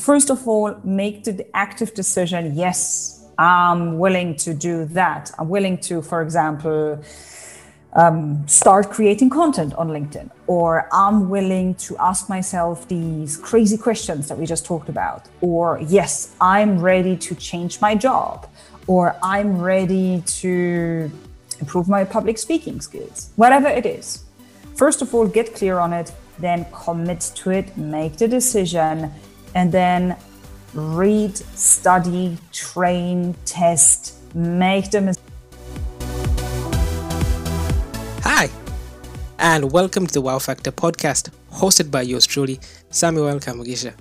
First of all, make the active decision yes, I'm willing to do that. I'm willing to, for example, um, start creating content on LinkedIn, or I'm willing to ask myself these crazy questions that we just talked about, or yes, I'm ready to change my job, or I'm ready to improve my public speaking skills, whatever it is. First of all, get clear on it, then commit to it, make the decision, and then read, study, train, test, make the mistakes Hi, and welcome to the Wow Factor podcast, hosted by yours truly, Samuel Kamugisha.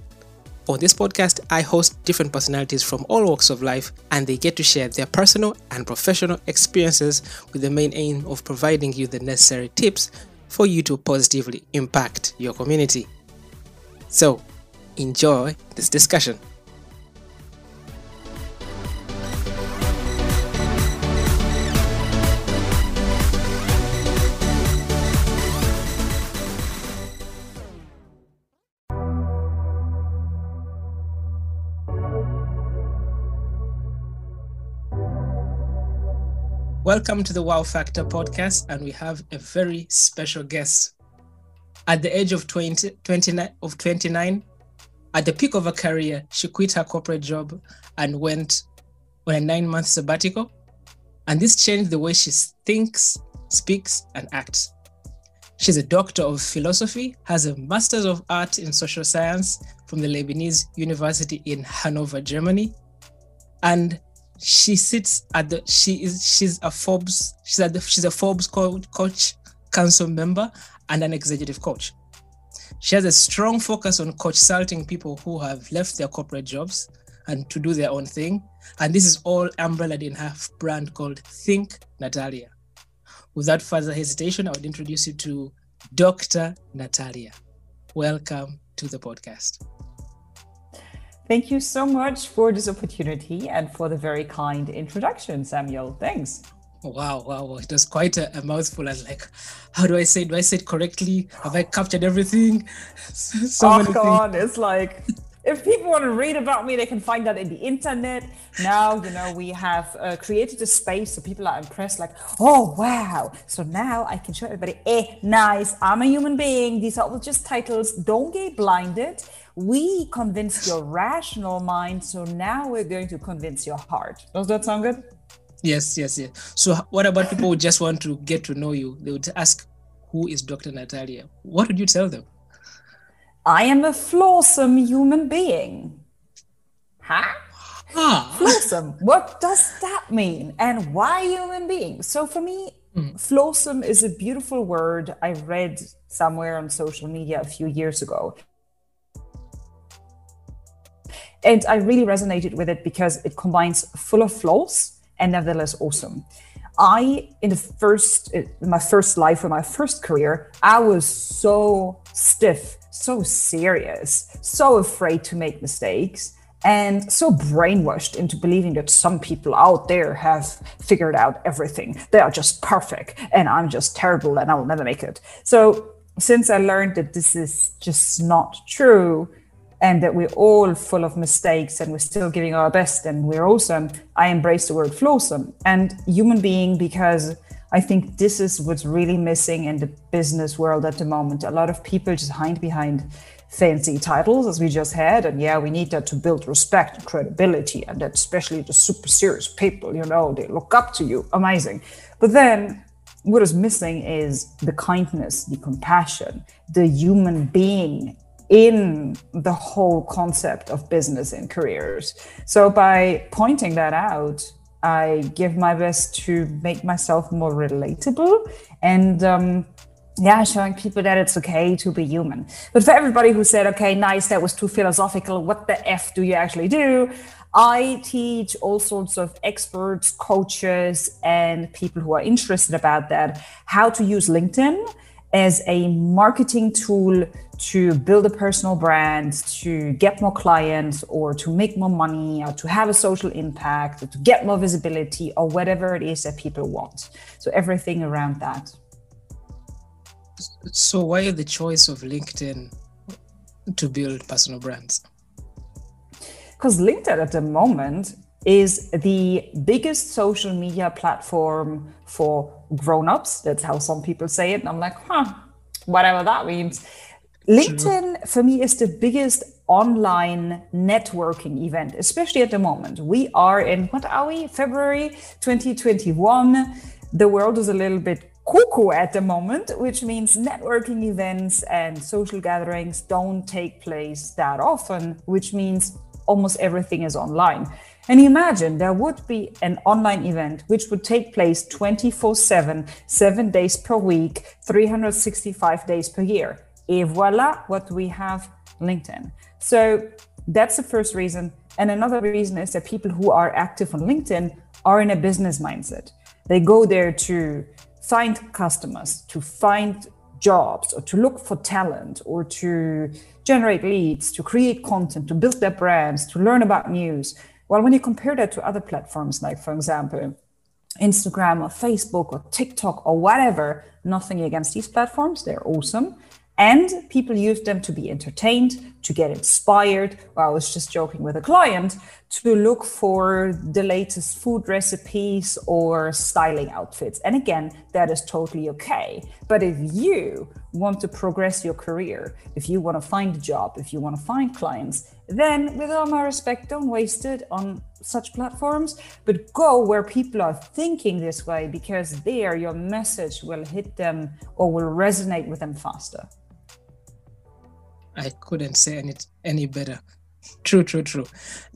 On this podcast, I host different personalities from all walks of life, and they get to share their personal and professional experiences with the main aim of providing you the necessary tips for you to positively impact your community. So, enjoy this discussion. Welcome to the Wow Factor podcast, and we have a very special guest. At the age of 20, 29, of 29, at the peak of her career, she quit her corporate job and went on a nine month sabbatical. And this changed the way she thinks, speaks, and acts. She's a doctor of philosophy, has a master's of art in social science from the Leibniz University in Hanover, Germany, and she sits at the she is she's a Forbes she's at the, she's a Forbes coach, council member and an executive coach. She has a strong focus on consulting people who have left their corporate jobs and to do their own thing. And this is all umbrellaed in her brand called Think Natalia. Without further hesitation, I would introduce you to Dr. Natalia. Welcome to the podcast. Thank you so much for this opportunity and for the very kind introduction, Samuel. Thanks. Wow, wow, it was quite a, a mouthful. And like, how do I say? Do I say it correctly? Have I captured everything? so oh God, things. it's like if people want to read about me, they can find that in the internet. Now, you know, we have uh, created a space so people are impressed, like, oh, wow. So now I can show everybody, eh, nice, I'm a human being. These are all just titles. Don't get blinded. We convinced your rational mind. So now we're going to convince your heart. Does that sound good? Yes, yes, yes. So, what about people who just want to get to know you? They would ask, who is Dr. Natalia? What would you tell them? I am a flawsome human being. Huh? Ah. Flawsome. What does that mean? And why human being? So for me, mm. flawsome is a beautiful word I read somewhere on social media a few years ago. And I really resonated with it because it combines full of flaws and nevertheless awesome. I, in the first, in my first life or my first career, I was so stiff so serious, so afraid to make mistakes, and so brainwashed into believing that some people out there have figured out everything. They are just perfect, and I'm just terrible, and I will never make it. So, since I learned that this is just not true, and that we're all full of mistakes and we're still giving our best and we're awesome, I embrace the word flawsome and human being because I think this is what's really missing in the business world at the moment. A lot of people just hide behind fancy titles, as we just had. And yeah, we need that to build respect and credibility. And that especially the super serious people, you know, they look up to you. Amazing. But then what is missing is the kindness, the compassion, the human being in the whole concept of business and careers. So by pointing that out, I give my best to make myself more relatable and um, yeah, showing people that it's okay to be human. But for everybody who said, okay, nice, that was too philosophical, what the F do you actually do? I teach all sorts of experts, coaches, and people who are interested about that how to use LinkedIn as a marketing tool to build a personal brand, to get more clients, or to make more money, or to have a social impact, or to get more visibility, or whatever it is that people want. So, everything around that. So, why the choice of LinkedIn to build personal brands? Because LinkedIn at the moment is the biggest social media platform for grown-ups. That's how some people say it. And I'm like, huh, whatever that means. LinkedIn for me is the biggest online networking event, especially at the moment. We are in what are we? February 2021. The world is a little bit cuckoo at the moment, which means networking events and social gatherings don't take place that often, which means almost everything is online. And imagine there would be an online event which would take place 24 7, seven days per week, 365 days per year. Et voila, what we have LinkedIn. So that's the first reason. And another reason is that people who are active on LinkedIn are in a business mindset. They go there to find customers, to find jobs, or to look for talent, or to generate leads, to create content, to build their brands, to learn about news. Well, when you compare that to other platforms, like for example, Instagram or Facebook or TikTok or whatever, nothing against these platforms, they're awesome. And people use them to be entertained, to get inspired. Well, I was just joking with a client to look for the latest food recipes or styling outfits. And again, that is totally okay. But if you want to progress your career, if you want to find a job, if you want to find clients, then with all my respect, don't waste it on such platforms, but go where people are thinking this way because there your message will hit them or will resonate with them faster. I couldn't say any any better. True, true, true.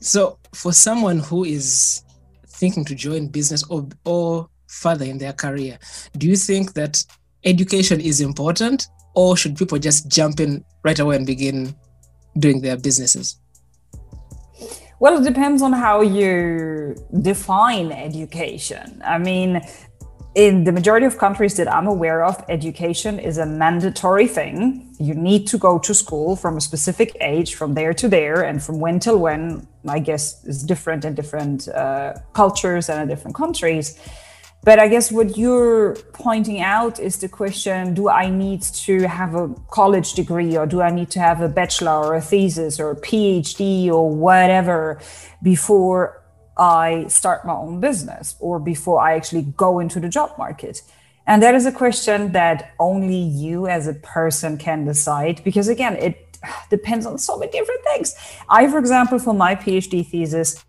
So for someone who is thinking to join business or or further in their career, do you think that education is important or should people just jump in right away and begin doing their businesses? Well, it depends on how you define education. I mean, in the majority of countries that I'm aware of, education is a mandatory thing. You need to go to school from a specific age, from there to there, and from when till when, I guess, is different in different uh, cultures and in different countries. But I guess what you're pointing out is the question do I need to have a college degree or do I need to have a bachelor or a thesis or a PhD or whatever before I start my own business or before I actually go into the job market? And that is a question that only you as a person can decide because, again, it depends on so many different things. I, for example, for my PhD thesis,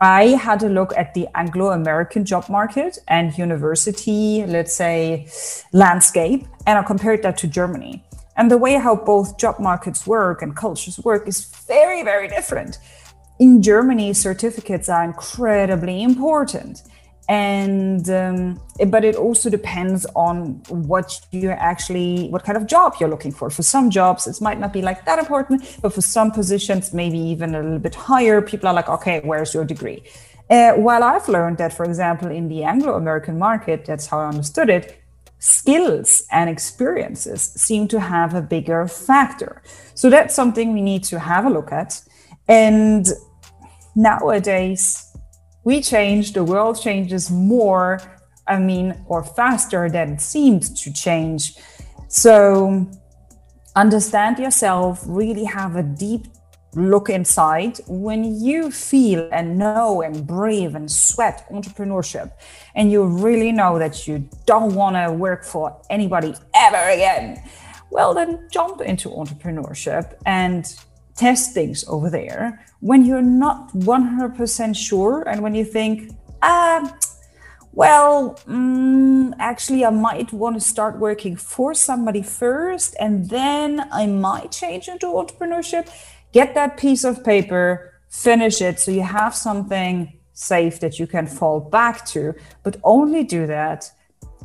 I had a look at the Anglo American job market and university, let's say, landscape, and I compared that to Germany. And the way how both job markets work and cultures work is very, very different in Germany, certificates are incredibly important. And um, but it also depends on what you actually, what kind of job you're looking for. For some jobs, it might not be like that important, but for some positions, maybe even a little bit higher, people are like, okay, where's your degree? Uh, while I've learned that, for example, in the Anglo American market, that's how I understood it, skills and experiences seem to have a bigger factor. So that's something we need to have a look at. And nowadays we change, the world changes more, I mean, or faster than it seems to change. So understand yourself, really have a deep look inside when you feel and know and breathe and sweat entrepreneurship and you really know that you don't want to work for anybody ever again well then jump into entrepreneurship and test things over there when you're not 100% sure and when you think, ah, well, mm, actually, I might want to start working for somebody first and then I might change into entrepreneurship. Get that piece of paper, finish it so you have something safe that you can fall back to, but only do that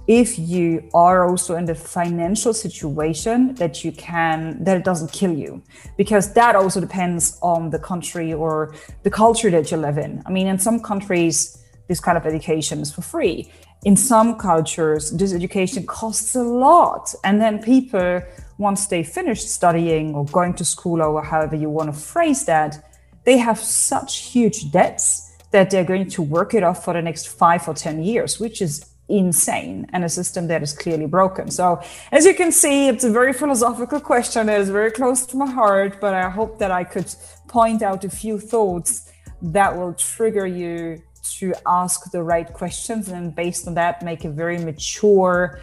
if you are also in the financial situation that you can that it doesn't kill you. Because that also depends on the country or the culture that you live in. I mean in some countries this kind of education is for free. In some cultures this education costs a lot. And then people once they finish studying or going to school or however you want to phrase that they have such huge debts that they're going to work it off for the next five or ten years which is insane and a system that is clearly broken. So, as you can see, it's a very philosophical question that is very close to my heart, but I hope that I could point out a few thoughts that will trigger you to ask the right questions and based on that make a very mature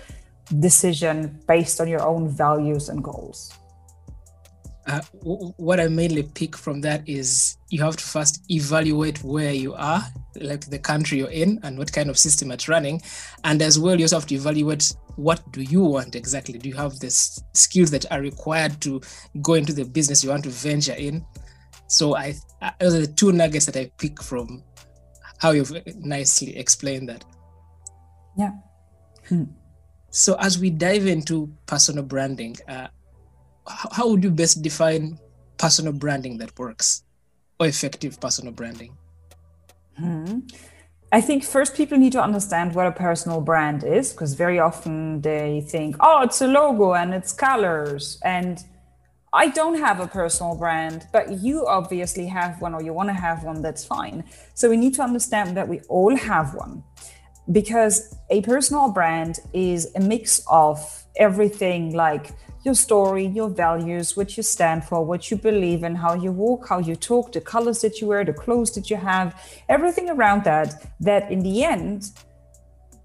decision based on your own values and goals. Uh, w- what I mainly pick from that is you have to first evaluate where you are, like the country you're in, and what kind of system it's running, and as well you also have to evaluate what do you want exactly. Do you have the s- skills that are required to go into the business you want to venture in? So I, I those are the two nuggets that I pick from how you've nicely explained that. Yeah. Hmm. So as we dive into personal branding. Uh, how would you best define personal branding that works or effective personal branding? Hmm. I think first people need to understand what a personal brand is because very often they think, oh, it's a logo and it's colors. And I don't have a personal brand, but you obviously have one or you want to have one, that's fine. So we need to understand that we all have one because a personal brand is a mix of everything like your story, your values, what you stand for, what you believe in, how you walk, how you talk, the colors that you wear, the clothes that you have, everything around that, that in the end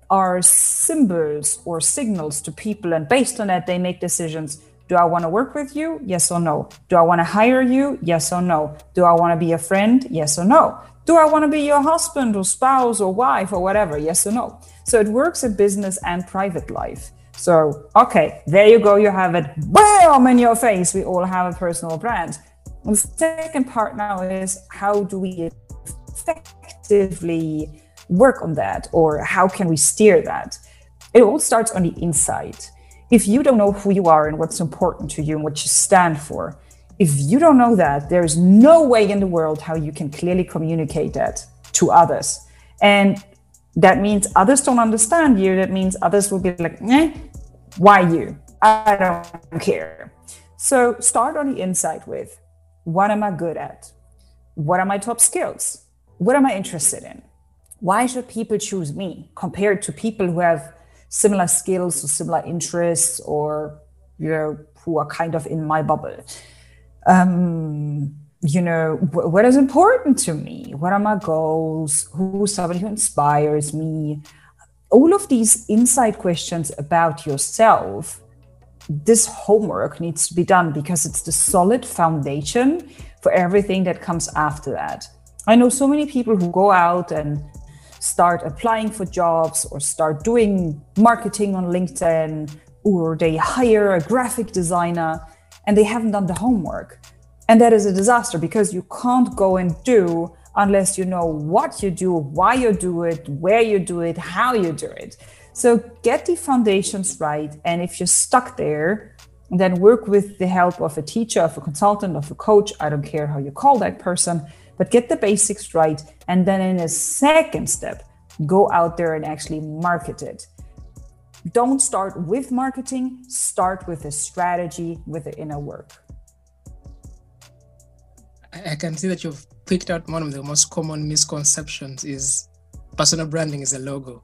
are symbols or signals to people. And based on that, they make decisions. Do I want to work with you? Yes or no. Do I want to hire you? Yes or no. Do I want to be a friend? Yes or no. Do I want to be your husband or spouse or wife or whatever? Yes or no. So it works in business and private life. So, okay, there you go. You have it. Bam in your face. We all have a personal brand. And the second part now is how do we effectively work on that or how can we steer that? It all starts on the inside. If you don't know who you are and what's important to you and what you stand for, if you don't know that, there's no way in the world how you can clearly communicate that to others. And that means others don't understand you. That means others will be like, eh, why you? I don't care. So start on the inside with what am I good at? What are my top skills? What am I interested in? Why should people choose me compared to people who have similar skills or similar interests or you know who are kind of in my bubble? Um, you know, what is important to me? What are my goals? Who's somebody who inspires me? All of these inside questions about yourself, this homework needs to be done because it's the solid foundation for everything that comes after that. I know so many people who go out and start applying for jobs or start doing marketing on LinkedIn or they hire a graphic designer and they haven't done the homework and that is a disaster because you can't go and do unless you know what you do, why you do it, where you do it, how you do it. So get the foundations right. And if you're stuck there, then work with the help of a teacher, of a consultant, of a coach. I don't care how you call that person, but get the basics right. And then in a second step, go out there and actually market it. Don't start with marketing, start with a strategy, with the inner work. I can see that you've picked out one of the most common misconceptions is personal branding is a logo.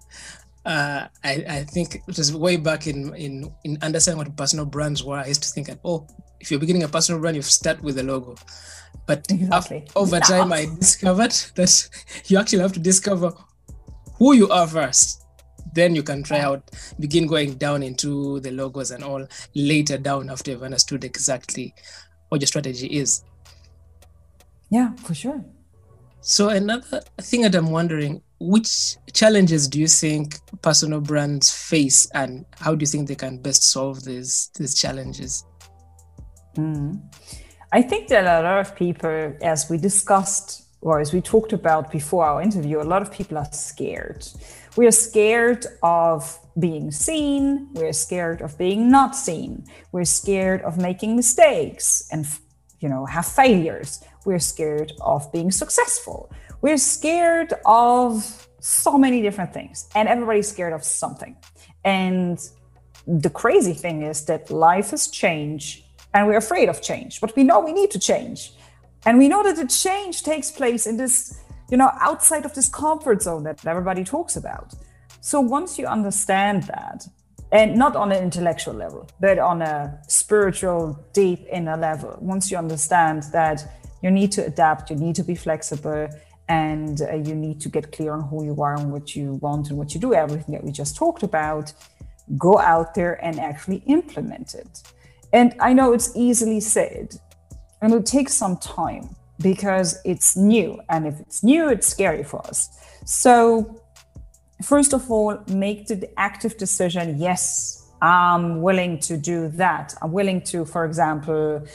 Uh, I, I, think it was way back in, in in understanding what personal brands were. I used to think, that, oh, if you're beginning a personal brand, you start with a logo. But exactly. after, over time, I discovered that you actually have to discover who you are first. Then you can try out, begin going down into the logos and all later down after you've understood exactly what your strategy is. Yeah, for sure. So another thing that I'm wondering, which challenges do you think personal brands face, and how do you think they can best solve these these challenges? Mm. I think that a lot of people, as we discussed or as we talked about before our interview, a lot of people are scared. We are scared of being seen. We're scared of being not seen. We're scared of making mistakes and you know have failures we're scared of being successful. We're scared of so many different things, and everybody's scared of something. And the crazy thing is that life has changed, and we're afraid of change, but we know we need to change. And we know that the change takes place in this, you know, outside of this comfort zone that everybody talks about. So once you understand that, and not on an intellectual level, but on a spiritual, deep inner level, once you understand that you need to adapt, you need to be flexible, and uh, you need to get clear on who you are and what you want and what you do, everything that we just talked about, go out there and actually implement it. And I know it's easily said, and it'll take some time because it's new. And if it's new, it's scary for us. So, first of all, make the active decision yes, I'm willing to do that. I'm willing to, for example,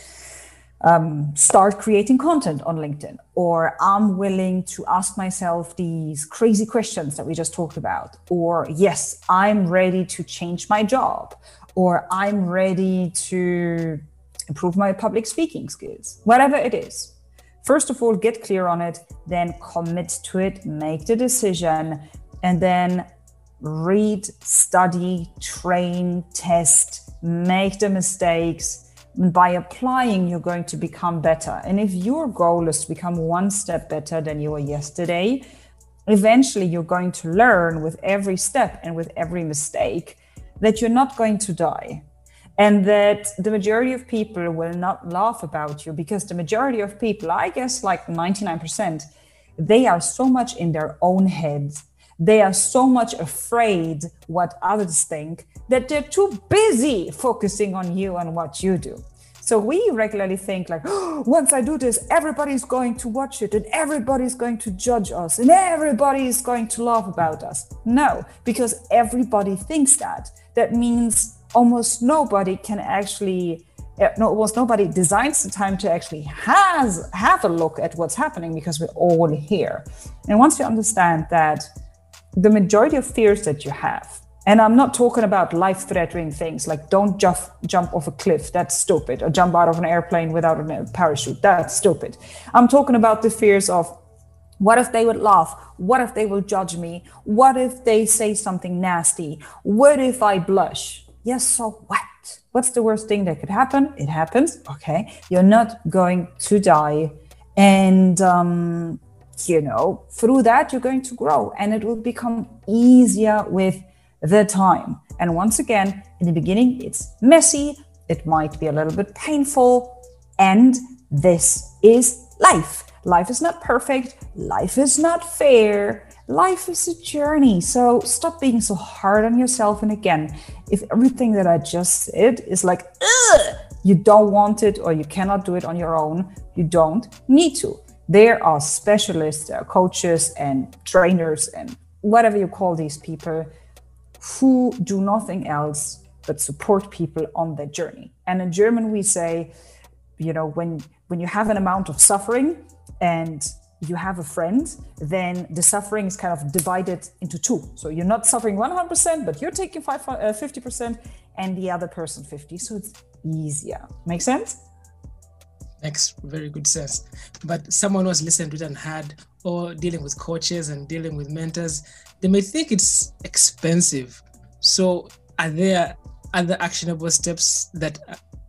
um, start creating content on LinkedIn, or I'm willing to ask myself these crazy questions that we just talked about, or yes, I'm ready to change my job, or I'm ready to improve my public speaking skills, whatever it is. First of all, get clear on it, then commit to it, make the decision, and then read, study, train, test, make the mistakes by applying, you're going to become better. And if your goal is to become one step better than you were yesterday, eventually you're going to learn with every step and with every mistake that you're not going to die. And that the majority of people will not laugh about you because the majority of people, I guess like 99%, they are so much in their own heads. They are so much afraid what others think that they're too busy focusing on you and what you do. So we regularly think like, oh, once I do this, everybody's going to watch it and everybody's going to judge us and everybody is going to laugh about us. No, because everybody thinks that. That means almost nobody can actually eh, no, almost nobody designs the time to actually has have a look at what's happening because we're all here. And once you understand that the majority of fears that you have and I'm not talking about life threatening things like don't jump, jump off a cliff, that's stupid, or jump out of an airplane without a parachute, that's stupid. I'm talking about the fears of what if they would laugh? What if they will judge me? What if they say something nasty? What if I blush? Yes, so what? What's the worst thing that could happen? It happens. Okay. You're not going to die. And, um, you know, through that, you're going to grow and it will become easier with the time. And once again, in the beginning, it's messy, it might be a little bit painful, and this is life. Life is not perfect, life is not fair, life is a journey. So stop being so hard on yourself. And again, if everything that I just said is like, Ugh! you don't want it or you cannot do it on your own, you don't need to. There are specialists, there are coaches and trainers and whatever you call these people who do nothing else but support people on their journey. And in German, we say, you know, when when you have an amount of suffering and you have a friend, then the suffering is kind of divided into two. So you're not suffering 100%, but you're taking 50% uh, and the other person 50. So it's easier. Make sense? Makes very good sense. But someone was listening to it and had, or dealing with coaches and dealing with mentors, they may think it's expensive. So, are there other actionable steps that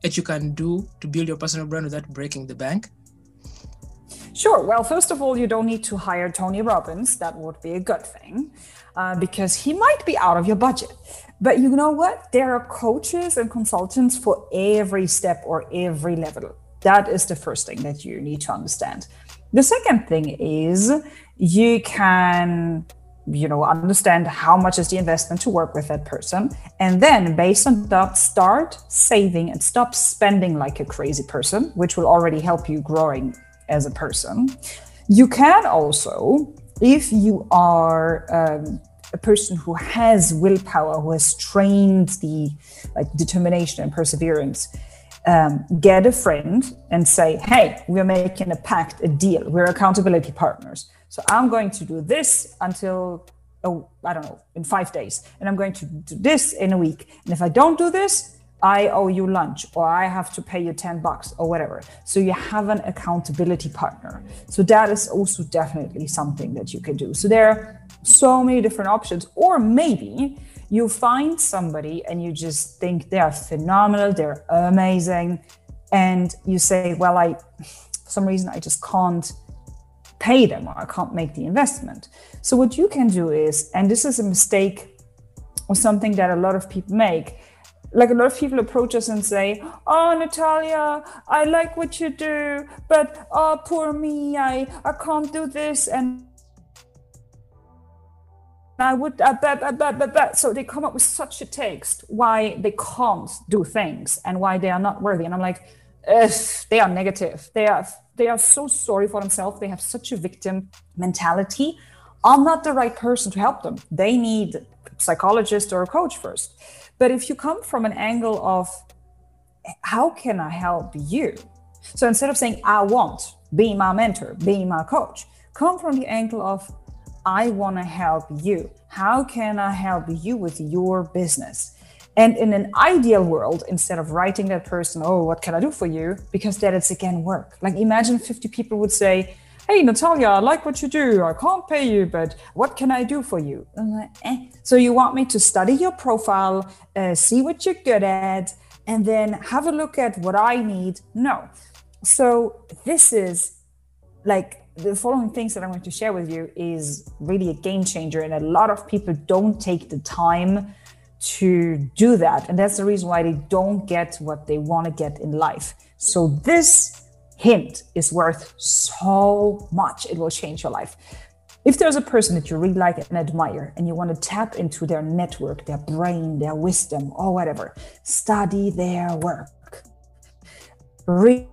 that you can do to build your personal brand without breaking the bank? Sure. Well, first of all, you don't need to hire Tony Robbins. That would be a good thing uh, because he might be out of your budget. But you know what? There are coaches and consultants for every step or every level. That is the first thing that you need to understand. The second thing is you can you know understand how much is the investment to work with that person and then based on that start saving and stop spending like a crazy person which will already help you growing as a person. You can also if you are um, a person who has willpower who has trained the like determination and perseverance um, get a friend and say hey we're making a pact a deal we're accountability partners so I'm going to do this until, oh, I don't know, in five days. And I'm going to do this in a week. And if I don't do this, I owe you lunch or I have to pay you 10 bucks or whatever. So you have an accountability partner. So that is also definitely something that you can do. So there are so many different options. Or maybe you find somebody and you just think they are phenomenal, they're amazing. And you say, well, I, for some reason, I just can't pay them or I can't make the investment. So what you can do is, and this is a mistake or something that a lot of people make. Like a lot of people approach us and say, "Oh, Natalia, I like what you do, but oh, poor me, I I can't do this and." I would, uh, blah, blah, blah, so they come up with such a text why they can't do things and why they are not worthy. And I'm like, they are negative. They are they are so sorry for themselves. They have such a victim mentality. I'm not the right person to help them. They need a psychologist or a coach first. But if you come from an angle of how can I help you? So instead of saying I want, be my mentor, be my coach, come from the angle of I want to help you. How can I help you with your business? And in an ideal world, instead of writing that person, oh, what can I do for you? Because that it's again work. Like imagine 50 people would say, hey, Natalia, I like what you do. I can't pay you, but what can I do for you? Like, eh. So you want me to study your profile, uh, see what you're good at, and then have a look at what I need? No. So this is like the following things that I'm going to share with you is really a game changer. And a lot of people don't take the time to do that. And that's the reason why they don't get what they want to get in life. So, this hint is worth so much. It will change your life. If there's a person that you really like and admire, and you want to tap into their network, their brain, their wisdom, or whatever, study their work. Read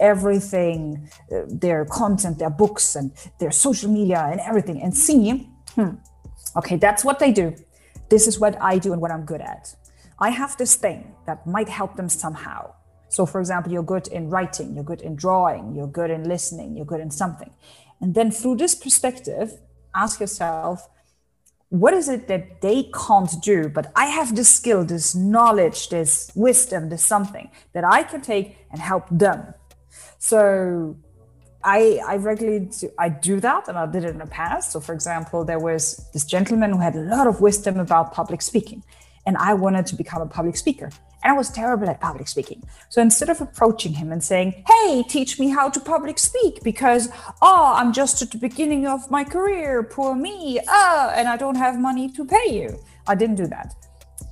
everything, uh, their content, their books, and their social media, and everything, and see, hmm, okay, that's what they do this is what I do and what I'm good at. I have this thing that might help them somehow. So, for example, you're good in writing, you're good in drawing, you're good in listening, you're good in something. And then through this perspective, ask yourself, what is it that they can't do, but I have this skill, this knowledge, this wisdom, this something that I can take and help them. So I, I regularly do, I do that and I did it in the past. So for example, there was this gentleman who had a lot of wisdom about public speaking and I wanted to become a public speaker. And I was terrible at public speaking. So instead of approaching him and saying, Hey, teach me how to public speak because, oh, I'm just at the beginning of my career, poor me, oh, and I don't have money to pay you. I didn't do that.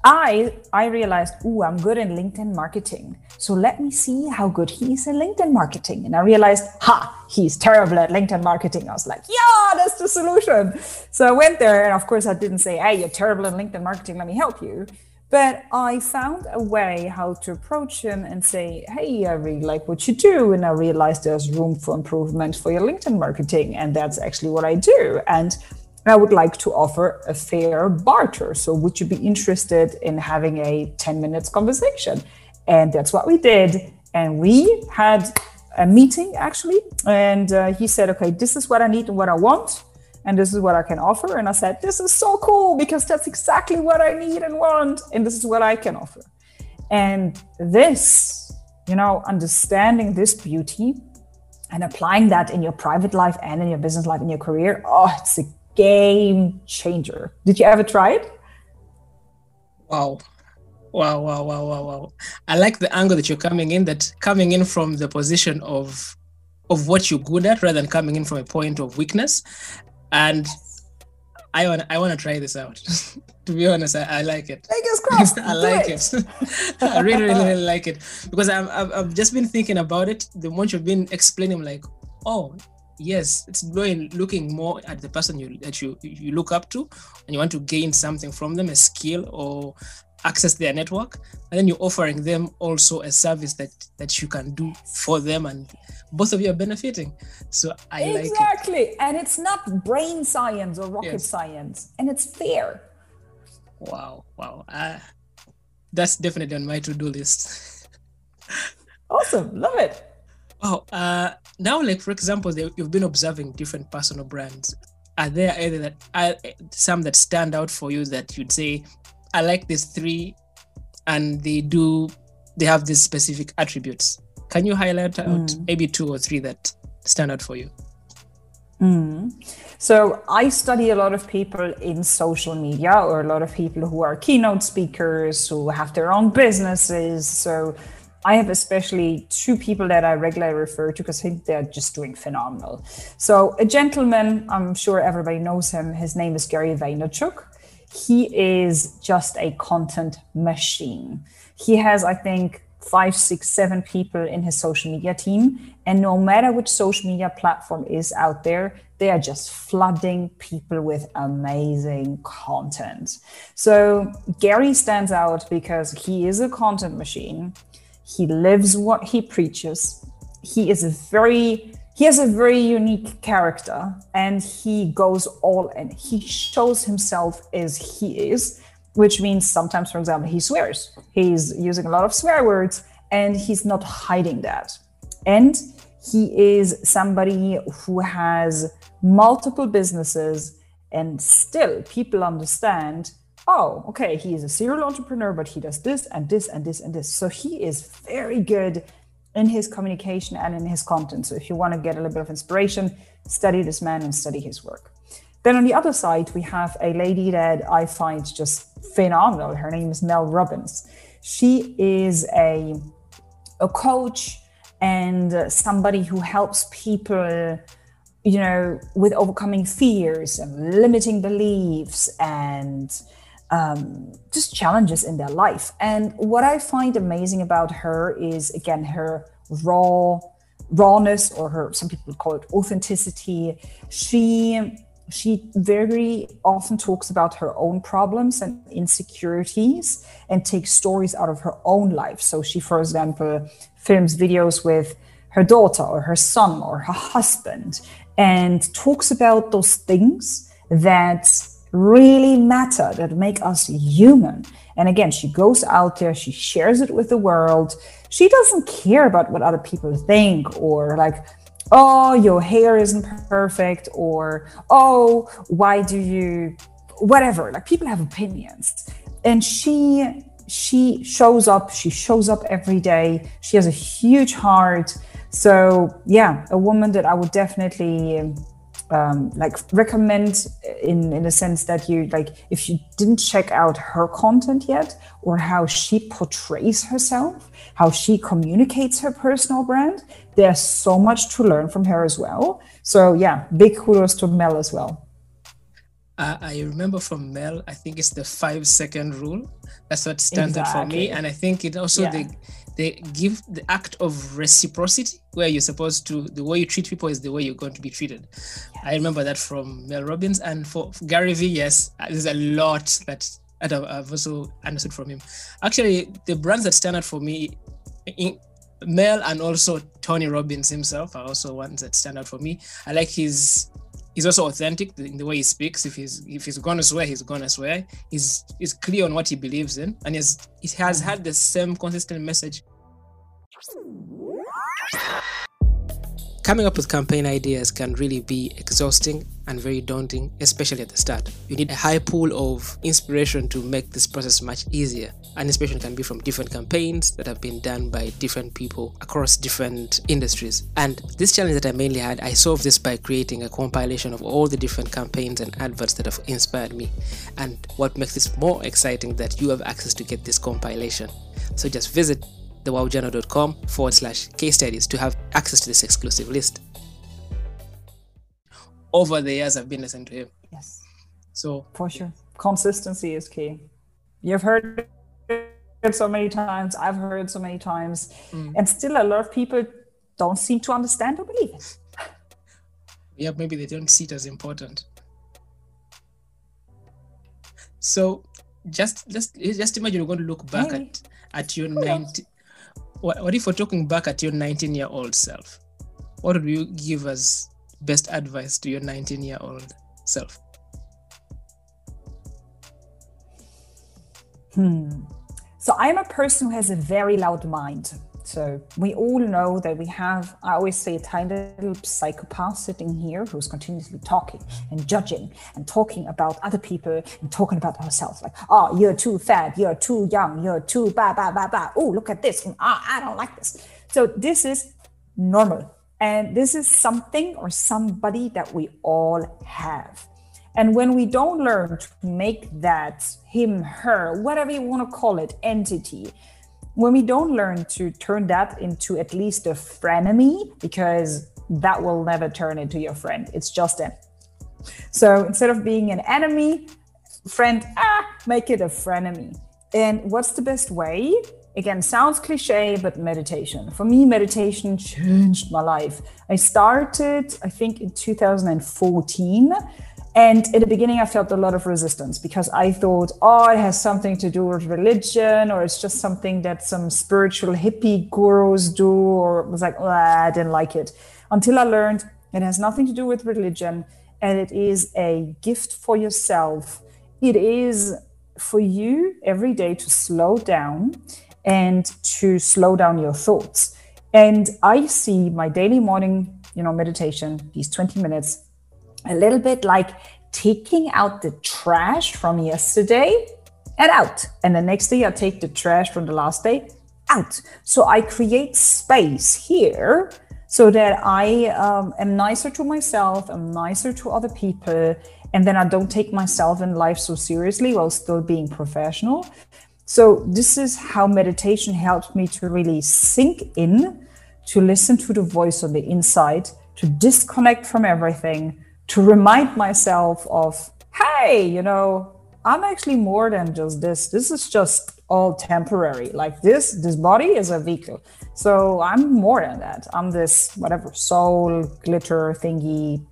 I I realized, oh, I'm good in LinkedIn marketing. So let me see how good he is in LinkedIn marketing. And I realized, ha, he's terrible at LinkedIn marketing. I was like, yeah, that's the solution. So I went there, and of course, I didn't say, hey, you're terrible in LinkedIn marketing. Let me help you. But I found a way how to approach him and say, hey, I really like what you do. And I realized there's room for improvement for your LinkedIn marketing. And that's actually what I do. And I would like to offer a fair barter. So, would you be interested in having a 10 minutes conversation? And that's what we did. And we had a meeting actually. And uh, he said, okay, this is what I need and what I want. And this is what I can offer. And I said, this is so cool because that's exactly what I need and want. And this is what I can offer. And this, you know, understanding this beauty and applying that in your private life and in your business life, in your career, oh, it's a game changer. Did you ever try it? Wow. Wow, wow, wow, wow, wow. I like the angle that you're coming in, that coming in from the position of of what you're good at rather than coming in from a point of weakness. And I want I want to try this out. to be honest, I, I like it. Fingers crossed. I like it. it. I really, really, really like it because I've, I've, I've just been thinking about it. The more you've been explaining, I'm like, oh, yes it's going looking more at the person you that you you look up to and you want to gain something from them a skill or access their network and then you're offering them also a service that that you can do for them and both of you are benefiting so i exactly. like exactly and it's not brain science or rocket yes. science and it's fair wow wow uh, that's definitely on my to-do list awesome love it Wow. Uh, now, like for example, you've been observing different personal brands. Are there either that are some that stand out for you that you'd say, I like these three, and they do, they have these specific attributes? Can you highlight out mm. maybe two or three that stand out for you? Mm. So I study a lot of people in social media, or a lot of people who are keynote speakers who have their own businesses. So I have especially two people that I regularly refer to because I think they're just doing phenomenal. So, a gentleman, I'm sure everybody knows him. His name is Gary Vaynerchuk. He is just a content machine. He has, I think, five, six, seven people in his social media team. And no matter which social media platform is out there, they are just flooding people with amazing content. So Gary stands out because he is a content machine. He lives what he preaches. He is a very he has a very unique character and he goes all in. He shows himself as he is, which means sometimes, for example, he swears. He's using a lot of swear words and he's not hiding that. And he is somebody who has multiple businesses and still people understand oh, okay, he is a serial entrepreneur, but he does this and this and this and this. So he is very good in his communication and in his content. So if you want to get a little bit of inspiration, study this man and study his work. Then on the other side, we have a lady that I find just phenomenal. Her name is Mel Robbins. She is a, a coach and somebody who helps people you know with overcoming fears and limiting beliefs and um, just challenges in their life. And what I find amazing about her is again her raw rawness, or her some people call it authenticity. She she very often talks about her own problems and insecurities and takes stories out of her own life. So she, for example, films videos with her daughter or her son or her husband and talks about those things that really matter, that make us human. And again, she goes out there, she shares it with the world. She doesn't care about what other people think or like, oh, your hair isn't perfect or oh, why do you whatever. Like people have opinions. And she she shows up, she shows up every day. She has a huge heart. So, yeah, a woman that I would definitely um, like recommend in in a sense that you like if you didn't check out her content yet or how she portrays herself how she communicates her personal brand there's so much to learn from her as well so yeah big kudos to mel as well uh, I remember from Mel, I think it's the five second rule. That's what stands exactly. out for me. And I think it also yeah. the they give the act of reciprocity where you're supposed to the way you treat people is the way you're going to be treated. Yes. i remember that from mel robbins and for, for gary vee yes uh, there's a lot that i've also understood from him. Actually the brands that stand out for me in, mel and also tony robbins himself are also ones that stand out for me. I like his he's also authentic in the way he speaks. If he's if he's gonna swear, he's gonna swear. He's he's clear on what he believes in, and he's, he has had the same consistent message. Coming up with campaign ideas can really be exhausting and very daunting, especially at the start. You need a high pool of inspiration to make this process much easier. And inspiration can be from different campaigns that have been done by different people across different industries. And this challenge that I mainly had, I solved this by creating a compilation of all the different campaigns and adverts that have inspired me. And what makes this more exciting that you have access to get this compilation. So just visit thewowjournal.com forward slash case studies to have access to this exclusive list. Over the years, I've been listening to him. Yes. So, for sure, consistency is key. You've heard it so many times, I've heard so many times, mm. and still a lot of people don't seem to understand or believe it. Yeah, maybe they don't see it as important. So, just just just imagine you're going to look back at at your 90, what, if we're talking back at your 19 year old self? What would you give as best advice to your 19 year old self? Hmm. So I'm a person who has a very loud mind. So we all know that we have, I always say, a tiny little psychopath sitting here who's continuously talking and judging and talking about other people and talking about ourselves. Like, oh, you're too fat, you're too young, you're too ba ba ba ba. Oh, look at this. And, oh, I don't like this. So this is normal. And this is something or somebody that we all have. And when we don't learn to make that him, her, whatever you want to call it, entity, when we don't learn to turn that into at least a frenemy, because that will never turn into your friend, it's just an. So instead of being an enemy, friend, ah, make it a frenemy. And what's the best way? Again, sounds cliche, but meditation. For me, meditation changed my life. I started, I think, in 2014 and in the beginning, I felt a lot of resistance because I thought, oh, it has something to do with religion, or it's just something that some spiritual hippie gurus do, or was like, oh, I didn't like it. Until I learned it has nothing to do with religion and it is a gift for yourself. It is for you every day to slow down and to slow down your thoughts. And I see my daily morning, you know, meditation, these 20 minutes a little bit like taking out the trash from yesterday and out. And the next day, I take the trash from the last day out. So I create space here so that I um, am nicer to myself, I'm nicer to other people, and then I don't take myself in life so seriously while still being professional. So, this is how meditation helps me to really sink in, to listen to the voice on the inside, to disconnect from everything, to remind myself of, hey, you know, I'm actually more than just this. This is just all temporary. Like this, this body is a vehicle. So I'm more than that. I'm this whatever soul glitter thingy,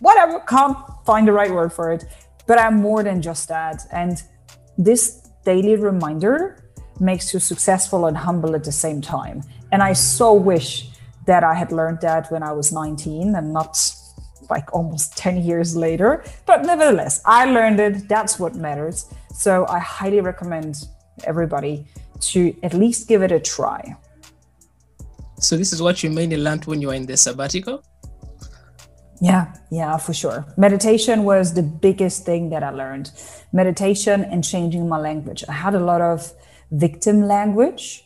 whatever. Can't find the right word for it, but I'm more than just that. And this daily reminder makes you successful and humble at the same time. And I so wish that I had learned that when I was 19 and not like almost 10 years later. But nevertheless, I learned it. That's what matters. So I highly recommend everybody to at least give it a try. So this is what you mainly learned when you were in the sabbatical? Yeah, yeah, for sure. Meditation was the biggest thing that I learned. Meditation and changing my language. I had a lot of victim language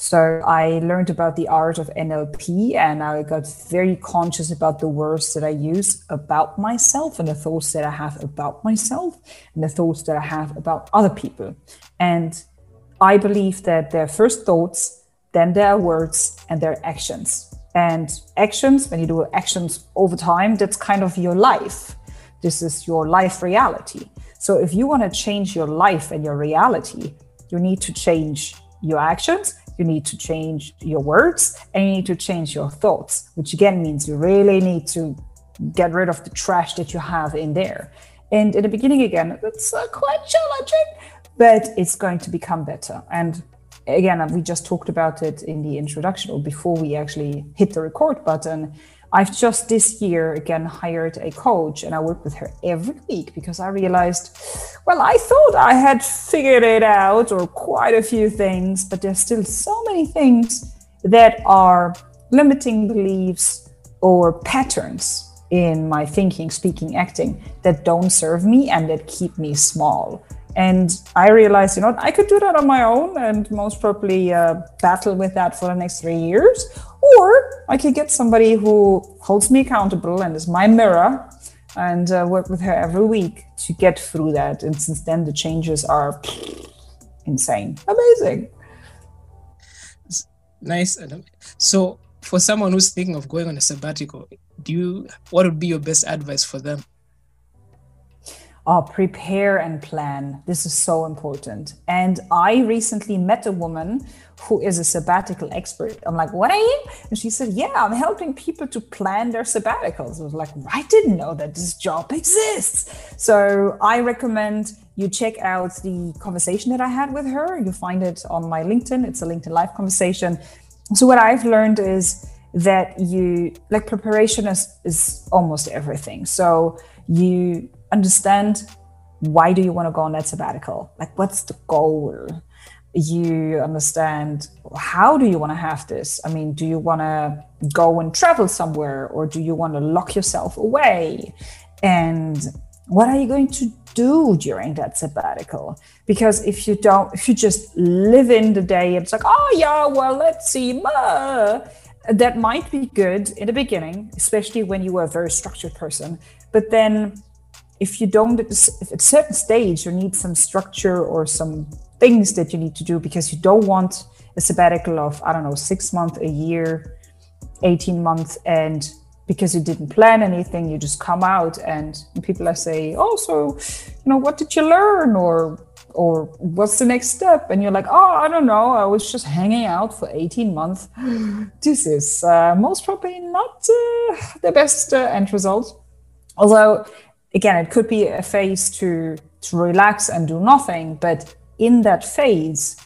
so I learned about the art of NLP and I got very conscious about the words that I use about myself and the thoughts that I have about myself and the thoughts that I have about other people. And I believe that there are first thoughts, then there are words, and their actions. And actions, when you do actions over time, that's kind of your life. This is your life reality. So if you want to change your life and your reality, you need to change your actions you need to change your words and you need to change your thoughts, which again means you really need to get rid of the trash that you have in there. And in the beginning, again, it's uh, quite challenging, but it's going to become better. And again, we just talked about it in the introduction or before we actually hit the record button. I've just this year again hired a coach and I work with her every week because I realized, well, I thought I had figured it out or quite a few things, but there's still so many things that are limiting beliefs or patterns in my thinking, speaking, acting that don't serve me and that keep me small. And I realized, you know, I could do that on my own and most probably uh, battle with that for the next three years. Or I could get somebody who holds me accountable and is my mirror and uh, work with her every week to get through that. And since then, the changes are insane, amazing. Nice. So, for someone who's thinking of going on a sabbatical, do you what would be your best advice for them? Uh, prepare and plan. This is so important. And I recently met a woman who is a sabbatical expert. I'm like, what are you? And she said, yeah, I'm helping people to plan their sabbaticals. I was like, I didn't know that this job exists. So I recommend you check out the conversation that I had with her. You find it on my LinkedIn. It's a LinkedIn live conversation. So what I've learned is that you like preparation is, is almost everything. So you understand why do you want to go on that sabbatical? Like, what's the goal? You understand how do you want to have this? I mean, do you want to go and travel somewhere or do you want to lock yourself away? And what are you going to do during that sabbatical? Because if you don't, if you just live in the day, it's like, oh, yeah, well, let's see, ma. That might be good in the beginning, especially when you are a very structured person. But then if you don't at a certain stage you need some structure or some things that you need to do because you don't want a sabbatical of I don't know six months, a year, eighteen months, and because you didn't plan anything, you just come out and people are saying, "Oh, so you know, what did you learn?" or or what's the next step? And you're like oh i don't know. I was just hanging out for 18 months. This is uh, most probably not uh, the best uh, end result. Although again it could be a phase to to relax and do nothing but in that phase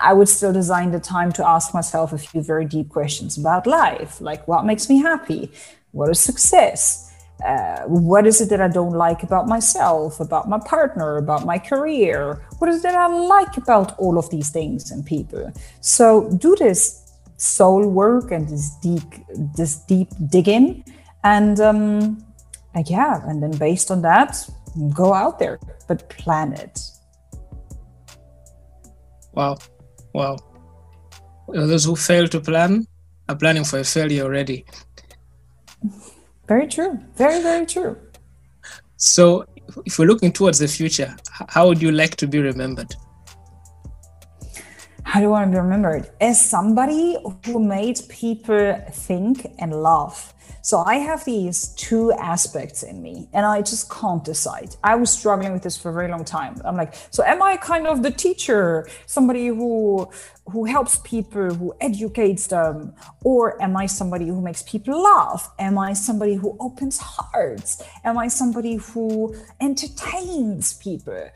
i would still design the time to ask myself a few very deep questions about life like what makes me happy what is success uh, what is it that I don't like about myself, about my partner, about my career? What is it that I like about all of these things and people? So do this soul work and this deep, this deep digging, and um, yeah, and then based on that, go out there, but plan it. Wow, wow! Uh, those who fail to plan are planning for a failure already. Very true. Very, very true. So, if we're looking towards the future, how would you like to be remembered? How do I want to be remembered? As somebody who made people think and laugh so I have these two aspects in me and I just can't decide. I was struggling with this for a very long time. I'm like, so am I kind of the teacher, somebody who who helps people, who educates them, or am I somebody who makes people laugh? Am I somebody who opens hearts? Am I somebody who entertains people?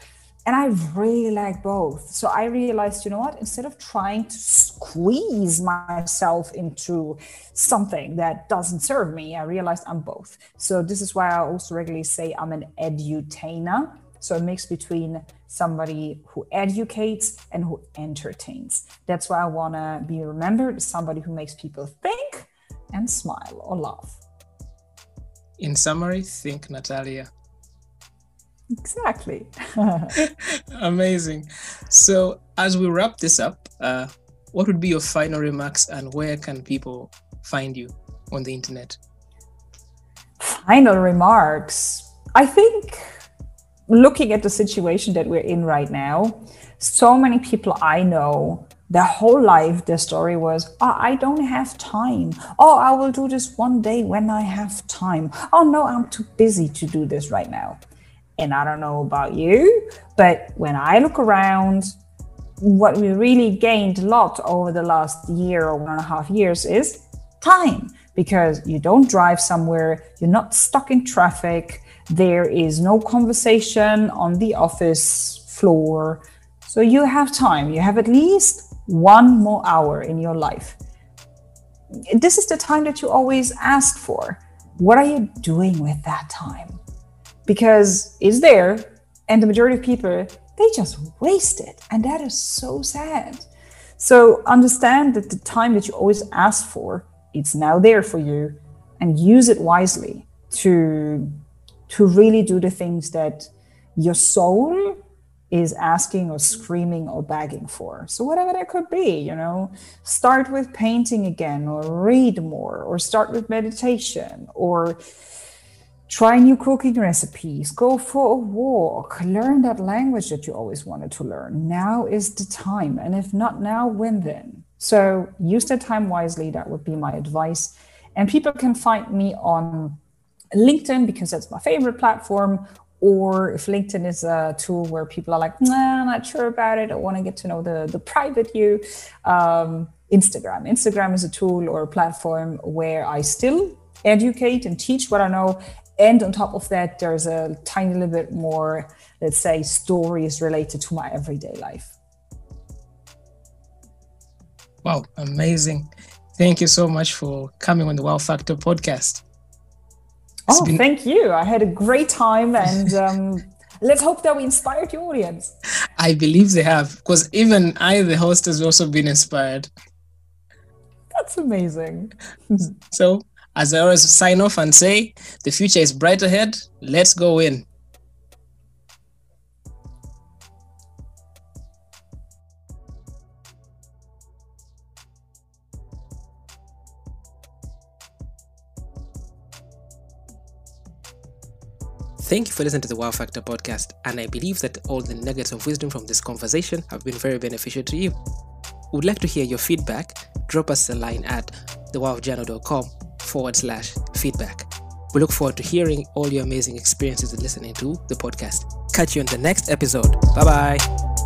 And I really like both. So I realized, you know what? Instead of trying to squeeze myself into something that doesn't serve me, I realized I'm both. So this is why I also regularly say I'm an edutainer. So a mix between somebody who educates and who entertains. That's why I want to be remembered as somebody who makes people think and smile or laugh. In summary, ThinkNatalia. Exactly. Amazing. So, as we wrap this up, uh, what would be your final remarks and where can people find you on the internet? Final remarks. I think looking at the situation that we're in right now, so many people I know, their whole life, their story was, oh, I don't have time. Oh, I will do this one day when I have time. Oh, no, I'm too busy to do this right now. And I don't know about you, but when I look around, what we really gained a lot over the last year or one and a half years is time because you don't drive somewhere, you're not stuck in traffic, there is no conversation on the office floor. So you have time, you have at least one more hour in your life. This is the time that you always ask for. What are you doing with that time? Because it's there and the majority of people they just waste it and that is so sad so understand that the time that you always ask for it's now there for you and use it wisely to to really do the things that your soul is asking or screaming or begging for. So, whatever that could be, you know, start with painting again, or read more, or start with meditation, or Try new cooking recipes, go for a walk, learn that language that you always wanted to learn. Now is the time. And if not now, when then? So use that time wisely. That would be my advice. And people can find me on LinkedIn because that's my favorite platform. Or if LinkedIn is a tool where people are like, nah, I'm not sure about it. I want to get to know the, the private you. Um, Instagram. Instagram is a tool or a platform where I still educate and teach what I know and on top of that, there's a tiny little bit more, let's say, stories related to my everyday life. Wow, amazing. Thank you so much for coming on the Wow Factor podcast. It's oh, been... thank you. I had a great time and um, let's hope that we inspired your audience. I believe they have, because even I, the host, has also been inspired. That's amazing. so as I always sign off and say, the future is bright ahead. Let's go in. Thank you for listening to the Wow Factor podcast, and I believe that all the nuggets of wisdom from this conversation have been very beneficial to you. would like to hear your feedback, drop us a line at thewowjournal.com forward slash feedback. We look forward to hearing all your amazing experiences and listening to the podcast. Catch you on the next episode. Bye bye.